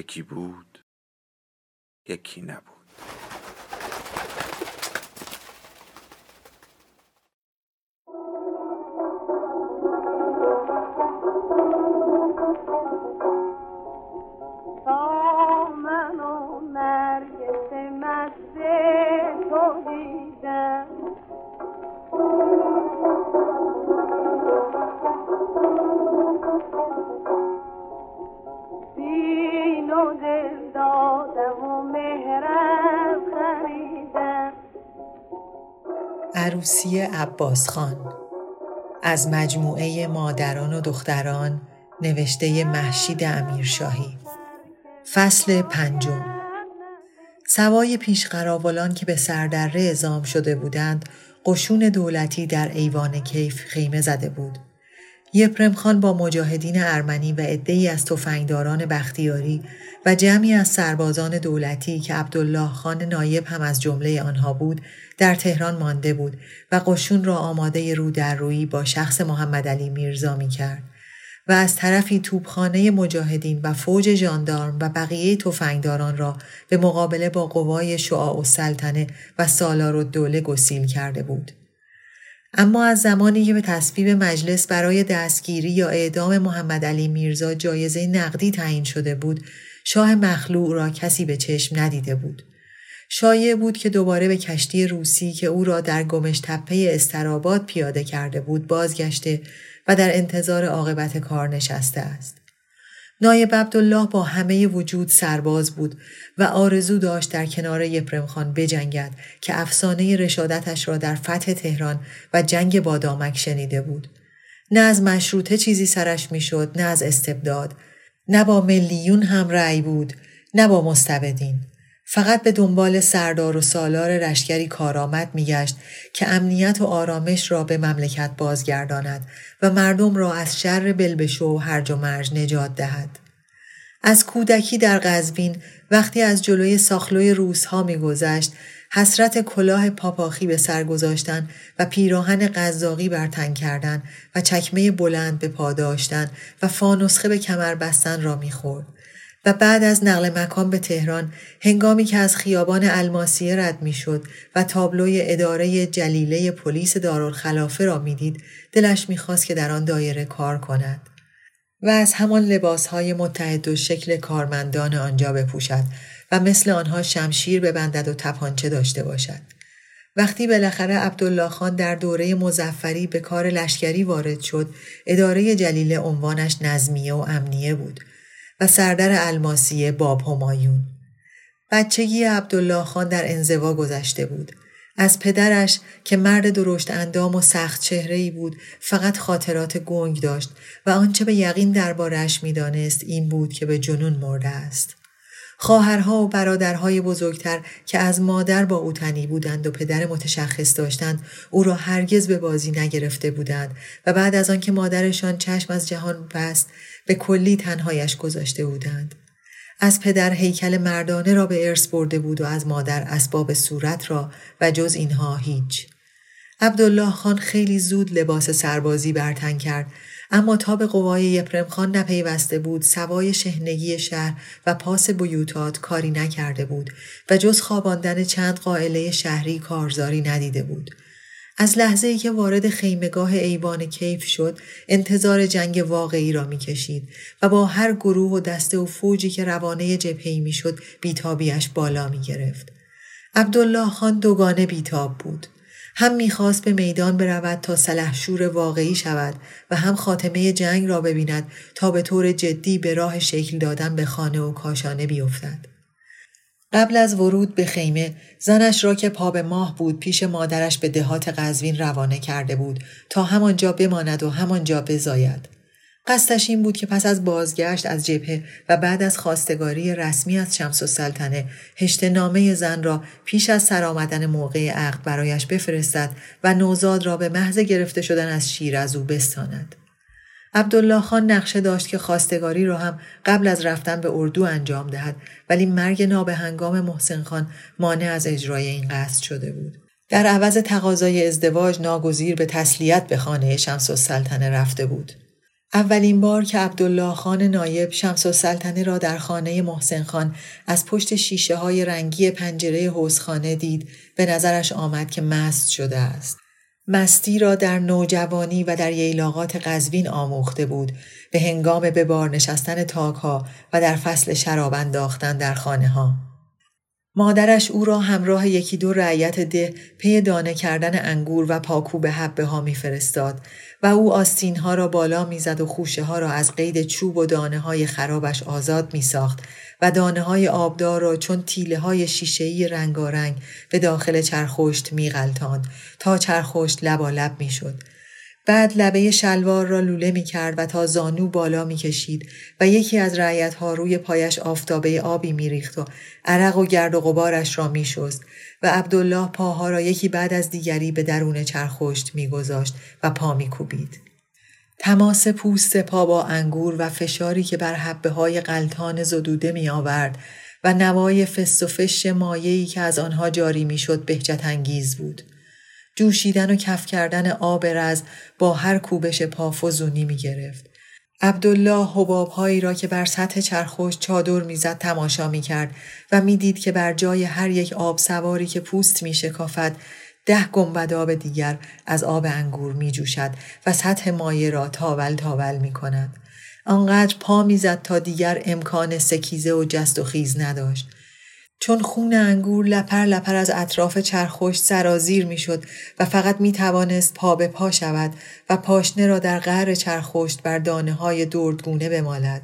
یکی بود یکی نبود. عروسی عباس خان. از مجموعه مادران و دختران نوشته محشید امیرشاهی. فصل پنجم. سوای پیشقراولان که به سردره ازام شده بودند قشون دولتی در ایوان کیف خیمه زده بود. یپرم خان با مجاهدین ارمنی و عدهای از تفنگداران بختیاری و جمعی از سربازان دولتی که عبدالله خان نایب هم از جمله آنها بود در تهران مانده بود و قشون را آماده رو در روی با شخص محمد علی میرزا می کرد و از طرفی توپخانه مجاهدین و فوج ژاندارم و بقیه تفنگداران را به مقابله با قوای شعاع و سلطنه و سالار و دوله گسیل کرده بود. اما از زمانی که به تصویب مجلس برای دستگیری یا اعدام محمد علی میرزا جایزه نقدی تعیین شده بود شاه مخلوع را کسی به چشم ندیده بود. شایع بود که دوباره به کشتی روسی که او را در گمش تپه استراباد پیاده کرده بود بازگشته و در انتظار عاقبت کار نشسته است. نایب عبدالله با همه وجود سرباز بود و آرزو داشت در کنار یپرم خان بجنگد که افسانه رشادتش را در فتح تهران و جنگ بادامک شنیده بود. نه از مشروطه چیزی سرش می‌شد نه از استبداد نه با ملیون هم رأی بود نه با مستبدین فقط به دنبال سردار و سالار رشکری کارآمد میگشت که امنیت و آرامش را به مملکت بازگرداند و مردم را از شر بلبشو و هرج و مرج نجات دهد. از کودکی در قزوین وقتی از جلوی ساخلوی روسها میگذشت حسرت کلاه پاپاخی به سر گذاشتن و پیراهن قزاقی بر تن کردن و چکمه بلند به پا داشتن و فانسخه به کمر بستن را می‌خورد و بعد از نقل مکان به تهران هنگامی که از خیابان الماسیه رد می‌شد و تابلوی اداره جلیله پلیس دارالخلافه را می‌دید دلش می‌خواست که در آن دایره کار کند و از همان لباسهای متحد و شکل کارمندان آنجا بپوشد و مثل آنها شمشیر ببندد و تپانچه داشته باشد. وقتی بالاخره عبدالله خان در دوره مزفری به کار لشکری وارد شد، اداره جلیل عنوانش نظمیه و امنیه بود و سردر الماسیه باب همایون. بچگی عبدالله خان در انزوا گذشته بود. از پدرش که مرد درشت اندام و سخت چهره ای بود فقط خاطرات گنگ داشت و آنچه به یقین دربارش می‌دانست این بود که به جنون مرده است. خواهرها و برادرهای بزرگتر که از مادر با او تنی بودند و پدر متشخص داشتند او را هرگز به بازی نگرفته بودند و بعد از آنکه مادرشان چشم از جهان بست به کلی تنهایش گذاشته بودند. از پدر هیکل مردانه را به ارث برده بود و از مادر اسباب صورت را و جز اینها هیچ. عبدالله خان خیلی زود لباس سربازی برتن کرد اما تا به قوای یپرم خان نپیوسته بود سوای شهنگی شهر و پاس بیوتات کاری نکرده بود و جز خواباندن چند قائله شهری کارزاری ندیده بود. از لحظه ای که وارد خیمگاه ایوان کیف شد انتظار جنگ واقعی را می‌کشید و با هر گروه و دسته و فوجی که روانه جبهی می‌شد بیتابیش بالا می گرفت. عبدالله خان دوگانه بیتاب بود. هم می‌خواست به میدان برود تا سلحشور واقعی شود و هم خاتمه جنگ را ببیند تا به طور جدی به راه شکل دادن به خانه و کاشانه بیفتد. قبل از ورود به خیمه زنش را که پا به ماه بود پیش مادرش به دهات قزوین روانه کرده بود تا همانجا بماند و همانجا بزاید. قصدش این بود که پس از بازگشت از جبهه و بعد از خواستگاری رسمی از شمس و سلطنه هشت نامه زن را پیش از سرآمدن موقع عقد برایش بفرستد و نوزاد را به محض گرفته شدن از شیر از او بستاند. عبدالله خان نقشه داشت که خواستگاری را هم قبل از رفتن به اردو انجام دهد ولی مرگ نابهنگام محسن خان مانع از اجرای این قصد شده بود. در عوض تقاضای ازدواج ناگزیر به تسلیت به خانه شمس السلطنه رفته بود. اولین بار که عبدالله خان نایب شمس السلطنه را در خانه محسن خان از پشت شیشه های رنگی پنجره حوزخانه دید به نظرش آمد که مست شده است. مستی را در نوجوانی و در ییلاقات قزوین آموخته بود به هنگام به بار نشستن تاکها و در فصل شراب انداختن در خانه ها. مادرش او را همراه یکی دو رعیت ده پی دانه کردن انگور و پاکوب حبه ها میفرستاد و او آستین ها را بالا می‌زد و خوشه ها را از قید چوب و دانه های خرابش آزاد می ساخت و دانه های آبدار را چون تیله های شیشهی رنگارنگ به داخل چرخشت می غلطاند تا چرخشت لبالب می شد. بعد لبه شلوار را لوله می کرد و تا زانو بالا می کشید و یکی از رعیت ها روی پایش آفتابه آبی می ریخت و عرق و گرد و غبارش را می شست و عبدالله پاها را یکی بعد از دیگری به درون چرخشت می گذاشت و پا می کوبید. تماس پوست پا با انگور و فشاری که بر حبه های قلطان زدوده می آورد و نوای فست و فش مایهی که از آنها جاری می شد بهجت انگیز بود. جوشیدن و کف کردن آب رز با هر کوبش پا فزونی می گرفت. عبدالله حبابهایی را که بر سطح چرخوش چادر می‌زد تماشا می کرد و می‌دید که بر جای هر یک آب سواری که پوست می شکافد ده گنبد آب دیگر از آب انگور می جوشد و سطح مایه را تاول تاول می کند. آنقدر پا می‌زد تا دیگر امکان سکیزه و جست و خیز نداشت. چون خون انگور لپر لپر از اطراف چرخوش سرازیر می‌شد و فقط می توانست پا به پا شود و پاشنه را در غر چرخشت بر دانه های دردگونه بمالد.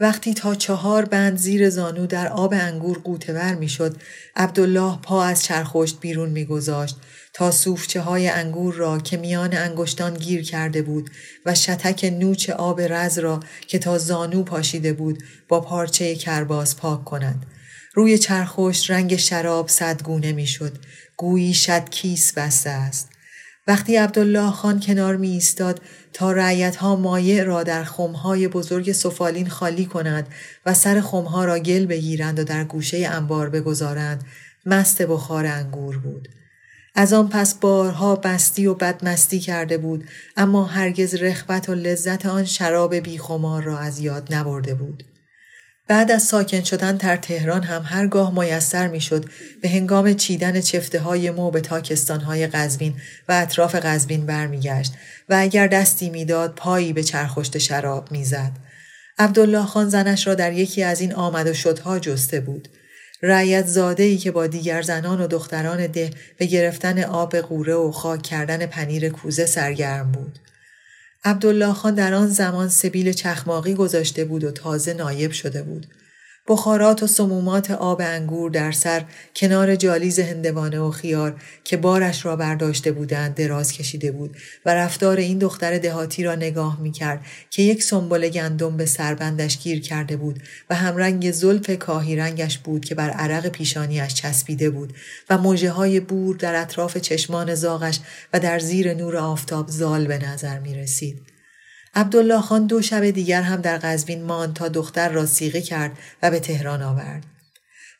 وقتی تا چهار بند زیر زانو در آب انگور قوتور می شد، عبدالله پا از چرخشت بیرون می گذاشت تا صوفچه های انگور را که میان انگشتان گیر کرده بود و شتک نوچ آب رز را که تا زانو پاشیده بود با پارچه کرباس پاک کند. روی چرخوش رنگ شراب صدگونه می‌شد گویی شد کیس بسته است وقتی عبدالله خان کنار می ایستاد تا رعیت ها مایع را در خمهای بزرگ سفالین خالی کند و سر خمها را گل بگیرند و در گوشه انبار بگذارند مست بخار انگور بود. از آن پس بارها بستی و بدمستی کرده بود اما هرگز رخبت و لذت آن شراب بیخمار را از یاد نبرده بود. بعد از ساکن شدن در تهران هم هرگاه میسر می‌شد به هنگام چیدن چفته های مو به تاکستان های قزوین و اطراف قزوین برمیگشت و اگر دستی می‌داد پایی به چرخشت شراب می‌زد. عبدالله خان زنش را در یکی از این آمد و شدها جسته بود. رعیت زاده ای که با دیگر زنان و دختران ده به گرفتن آب قوره و خاک کردن پنیر کوزه سرگرم بود. عبدالله خان در آن زمان سبیل چخماقی گذاشته بود و تازه نایب شده بود. بخارات و سمومات آب انگور در سر کنار جالیز هندوانه و خیار که بارش را برداشته بودند دراز کشیده بود و رفتار این دختر دهاتی را نگاه می کرد که یک سنبل گندم به سربندش گیر کرده بود و همرنگ زلف کاهی رنگش بود که بر عرق پیشانیش چسبیده بود و موجه های بور در اطراف چشمان زاغش و در زیر نور آفتاب زال به نظر می رسید. عبدالله خان دو شب دیگر هم در قزوین ماند تا دختر را سیغه کرد و به تهران آورد.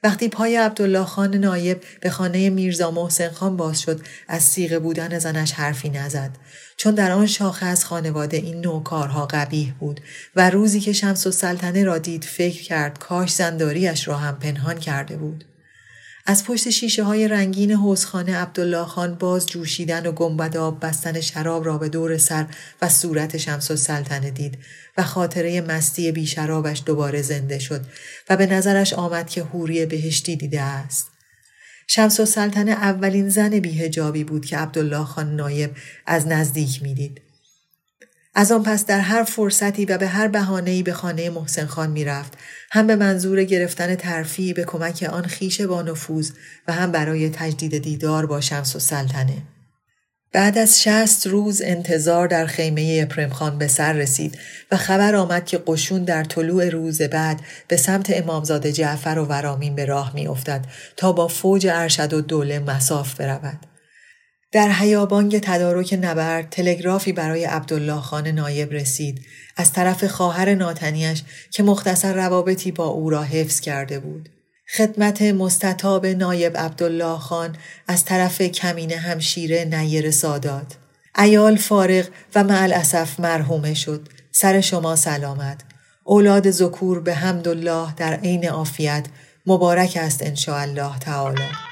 وقتی پای عبدالله خان نایب به خانه میرزا محسن خان باز شد از سیغه بودن زنش حرفی نزد چون در آن شاخه از خانواده این نوع کارها قبیه بود و روزی که شمس و سلطنه را دید فکر کرد کاش زنداریش را هم پنهان کرده بود. از پشت شیشه های رنگین حوزخانه عبدالله خان باز جوشیدن و گنبد آب بستن شراب را به دور سر و صورت شمس و سلطنه دید و خاطره مستی بی شرابش دوباره زنده شد و به نظرش آمد که حوری بهشتی دیده است. شمس و سلطنه اولین زن بیهجابی بود که عبدالله خان نایب از نزدیک می‌دید. از آن پس در هر فرصتی و به هر بهانه‌ای به خانه محسن خان می‌رفت هم به منظور گرفتن ترفیع به کمک آن خیش با نفوذ و هم برای تجدید دیدار با شمس و سلطنه بعد از شست روز انتظار در خیمه پرمخان به سر رسید و خبر آمد که قشون در طلوع روز بعد به سمت امامزاده جعفر و ورامین به راه می افتد تا با فوج ارشد و دوله مساف برود. در حیابانگ تدارک نبرد تلگرافی برای عبدالله خان نایب رسید از طرف خواهر ناتنیش که مختصر روابطی با او را حفظ کرده بود. خدمت مستطاب نایب عبدالله خان از طرف کمین همشیره نیر سادات. ایال فارغ و معل اسف مرحومه شد. سر شما سلامت. اولاد زکور به حمدالله در عین عافیت مبارک است الله تعالی.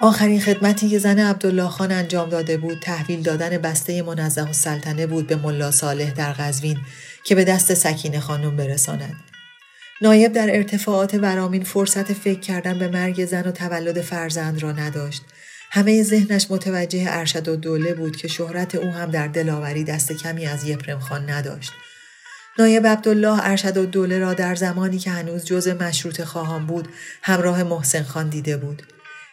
آخرین خدمتی که زن عبدالله خان انجام داده بود تحویل دادن بسته منزه و سلطنه بود به ملا صالح در غزوین که به دست سکین خانم برساند. نایب در ارتفاعات ورامین فرصت فکر کردن به مرگ زن و تولد فرزند را نداشت. همه ذهنش متوجه ارشد و دوله بود که شهرت او هم در دلاوری دست کمی از یپرم خان نداشت. نایب عبدالله ارشد و دوله را در زمانی که هنوز جز مشروط خواهان بود همراه محسن خان دیده بود.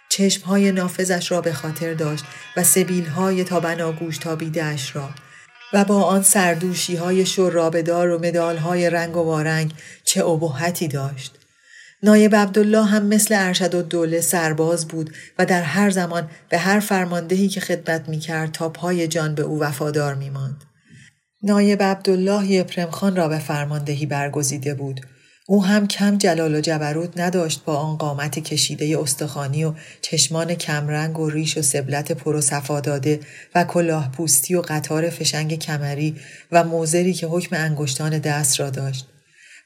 چشمهای نافذش را به خاطر داشت و سبیلهای تا بناگوش تابیدهاش را و با آن سردوشی های شرابدار و مدال های رنگ و وارنگ چه ابهتی داشت. نایب عبدالله هم مثل ارشد و دوله سرباز بود و در هر زمان به هر فرماندهی که خدمت می کرد تا پای جان به او وفادار می ماند. نایب عبدالله یپرم خان را به فرماندهی برگزیده بود او هم کم جلال و جبروت نداشت با آن قامت کشیده استخوانی و چشمان کمرنگ و ریش و سبلت پر و صفا داده و کلاه پوستی و قطار فشنگ کمری و موزری که حکم انگشتان دست را داشت.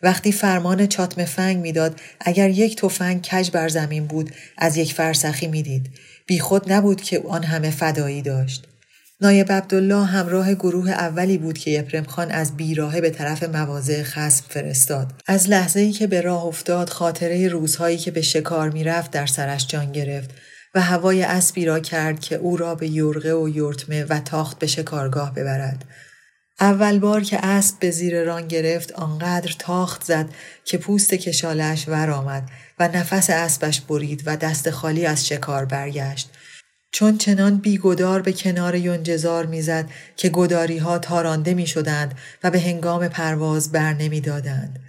وقتی فرمان چاتم فنگ می‌داد اگر یک تفنگ کج بر زمین بود از یک فرسخی می‌دید بیخود نبود که آن همه فدایی داشت نایب عبدالله همراه گروه اولی بود که یپرم خان از بیراهه به طرف مواضع خسب فرستاد. از لحظه ای که به راه افتاد خاطره روزهایی که به شکار می‌رفت در سرش جان گرفت و هوای اسبی را کرد که او را به یورغه و یورتمه و تاخت به شکارگاه ببرد. اول بار که اسب به زیر ران گرفت آنقدر تاخت زد که پوست کشالش ور آمد و نفس اسبش برید و دست خالی از شکار برگشت چون چنان بیگدار به کنار یونجزار می‌زد که گداری ها تارانده می شدند و به هنگام پرواز بر نمی دادند.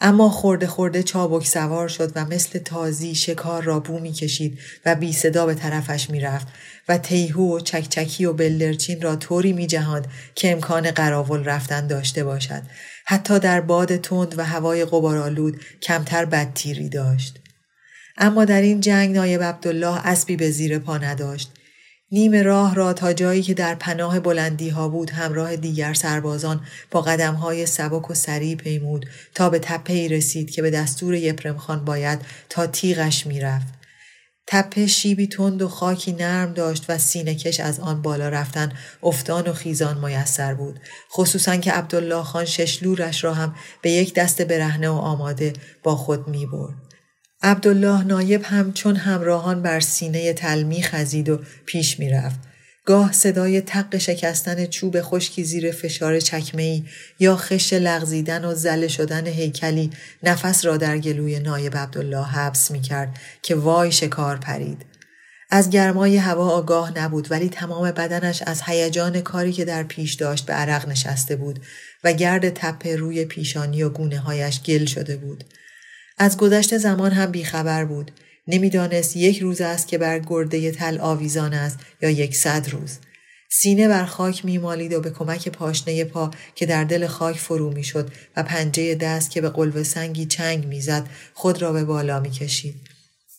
اما خورده خورده چابک سوار شد و مثل تازی شکار را بو می کشید و بی صدا به طرفش می رفت و تیهو و چکچکی و بلدرچین را طوری می جهاند که امکان قراول رفتن داشته باشد. حتی در باد تند و هوای قبارالود کمتر بدتیری داشت. اما در این جنگ نایب عبدالله اسبی به زیر پا نداشت. نیم راه را تا جایی که در پناه بلندی ها بود همراه دیگر سربازان با قدم های سبک و سریع پیمود تا به تپه رسید که به دستور یپرم خان باید تا تیغش می‌رفت. تپه شیبی تند و خاکی نرم داشت و سینه کش از آن بالا رفتن افتان و خیزان میسر بود خصوصا که عبدالله خان ششلورش را هم به یک دست برهنه و آماده با خود می برد. عبدالله نایب هم چون همراهان بر سینه تلمی خزید و پیش می رفت. گاه صدای تق شکستن چوب خشکی زیر فشار چکمه یا خش لغزیدن و زله شدن هیکلی نفس را در گلوی نایب عبدالله حبس می کرد که وای شکار پرید. از گرمای هوا آگاه نبود ولی تمام بدنش از هیجان کاری که در پیش داشت به عرق نشسته بود و گرد تپه روی پیشانی و گونه هایش گل شده بود. از گذشت زمان هم بیخبر بود. نمی‌دانست یک روز است که بر گرده تل آویزان است یا یک صد روز. سینه بر خاک میمالید و به کمک پاشنه پا که در دل خاک فرو می‌شد و پنجه دست که به قلب سنگی چنگ می‌زد خود را به بالا می‌کشید.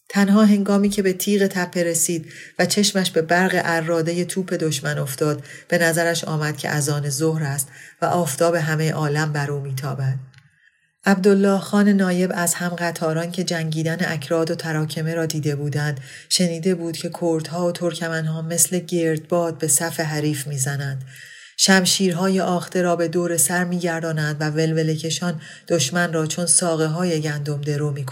تنها هنگامی که به تیغ تپه رسید و چشمش به برق اراده توپ دشمن افتاد به نظرش آمد که از آن ظهر است و آفتاب همه عالم بر او میتابد عبدالله خان نایب از هم قطاران که جنگیدن اکراد و تراکمه را دیده بودند شنیده بود که کردها و ترکمنها مثل گردباد به صف حریف می‌زنند شمشیرهای آخته را به دور سر میگردانند و ولوله کشان دشمن را چون ساقه های گندم درو می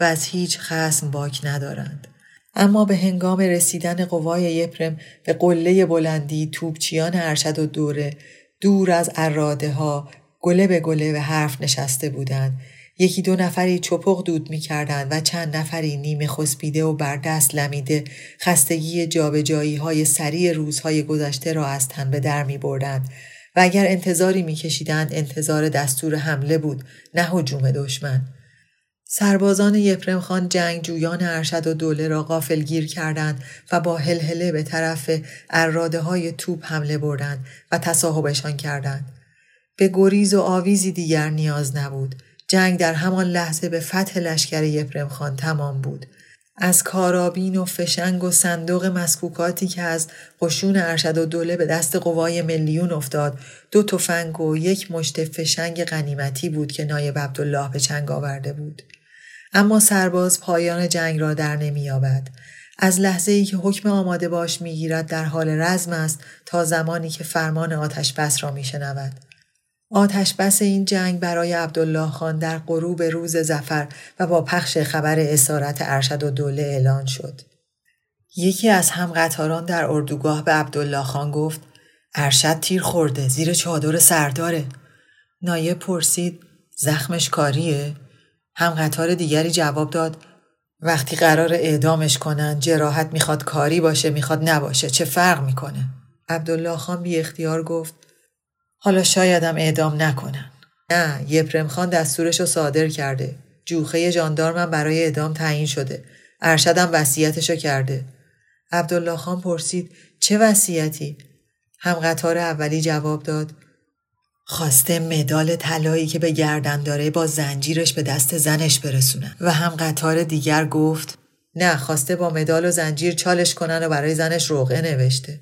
و از هیچ خسم باک ندارند. اما به هنگام رسیدن قوای یپرم به قله بلندی توبچیان ارشد و دوره دور از اراده ها گله به گله به حرف نشسته بودند یکی دو نفری چپق دود می و چند نفری نیمه خسبیده و بر دست لمیده خستگی جابجایی های سریع روزهای گذشته را از تن به در می بردند و اگر انتظاری می کشیدند انتظار دستور حمله بود نه حجوم دشمن. سربازان یپرم خان جنگ جویان ارشد و دوله را غافل گیر کردند و با هلهله به طرف اراده های توپ حمله بردند و تصاحبشان کردند. به گریز و آویزی دیگر نیاز نبود. جنگ در همان لحظه به فتح لشکر یپرم خان تمام بود. از کارابین و فشنگ و صندوق مسکوکاتی که از قشون ارشد و دوله به دست قوای میلیون افتاد دو تفنگ و یک مشت فشنگ غنیمتی بود که نایب عبدالله به چنگ آورده بود اما سرباز پایان جنگ را در نمییابد از لحظه ای که حکم آماده باش می‌گیرد در حال رزم است تا زمانی که فرمان آتش بس را میشنود آتش بس این جنگ برای عبدالله خان در غروب روز زفر و با پخش خبر اسارت ارشد و دوله اعلان شد. یکی از هم قطاران در اردوگاه به عبدالله خان گفت ارشد تیر خورده زیر چادر سرداره. نایه پرسید زخمش کاریه؟ هم قطار دیگری جواب داد وقتی قرار اعدامش کنن جراحت می‌خواد کاری باشه می‌خواد نباشه چه فرق می‌کنه؟ عبدالله خان بی اختیار گفت حالا شایدم اعدام نکنن. نه یپرم خان دستورش رو صادر کرده. جوخه جاندارمم برای اعدام تعیین شده. ارشدم وصیتشو کرده. عبدالله خان پرسید چه وصیتی؟ هم قطار اولی جواب داد خواسته مدال طلایی که به گردن داره با زنجیرش به دست زنش برسونن و هم قطار دیگر گفت نه خواسته با مدال و زنجیر چالش کنن و برای زنش روغه نوشته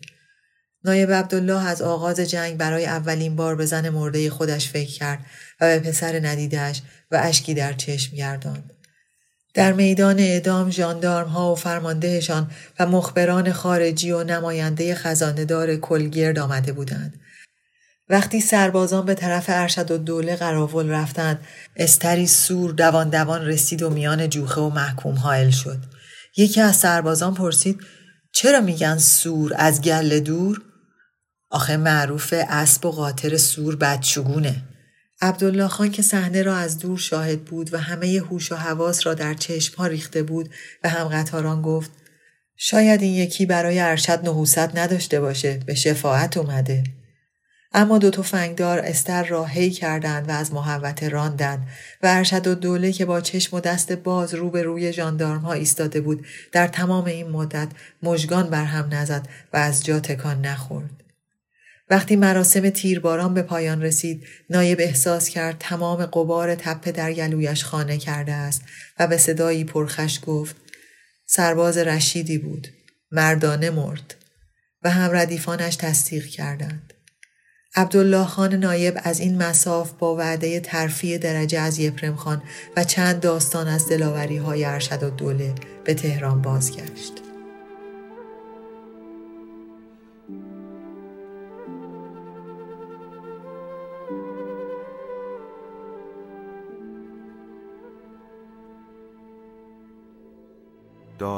نایب عبدالله از آغاز جنگ برای اولین بار به زن مرده خودش فکر کرد و به پسر ندیدش و اشکی در چشم گرداند. در میدان اعدام جاندارم ها و فرماندهشان و مخبران خارجی و نماینده خزاندار کلگرد آمده بودند. وقتی سربازان به طرف ارشد و دوله قراول رفتند استری سور دوان دوان رسید و میان جوخه و محکوم حائل شد یکی از سربازان پرسید چرا میگن سور از گل دور آخه معروف اسب و قاطر سور بدشگونه. عبدالله خان که صحنه را از دور شاهد بود و همه هوش و حواس را در چشم ها ریخته بود و هم قطاران گفت شاید این یکی برای ارشد نحوست نداشته باشه به شفاعت اومده اما دو تفنگدار استر را هی کردند و از محوته راندند و ارشد و دوله که با چشم و دست باز رو به روی جاندارم ها ایستاده بود در تمام این مدت مژگان بر هم نزد و از جا تکان نخورد وقتی مراسم تیرباران به پایان رسید نایب احساس کرد تمام قبار تپه در گلویش خانه کرده است و به صدایی پرخش گفت سرباز رشیدی بود مردانه مرد و هم ردیفانش تصدیق کردند عبدالله خان نایب از این مساف با وعده ترفیع درجه از یپرم خان و چند داستان از دلاوری های ارشد و دوله به تهران بازگشت.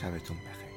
شبتون بخیر.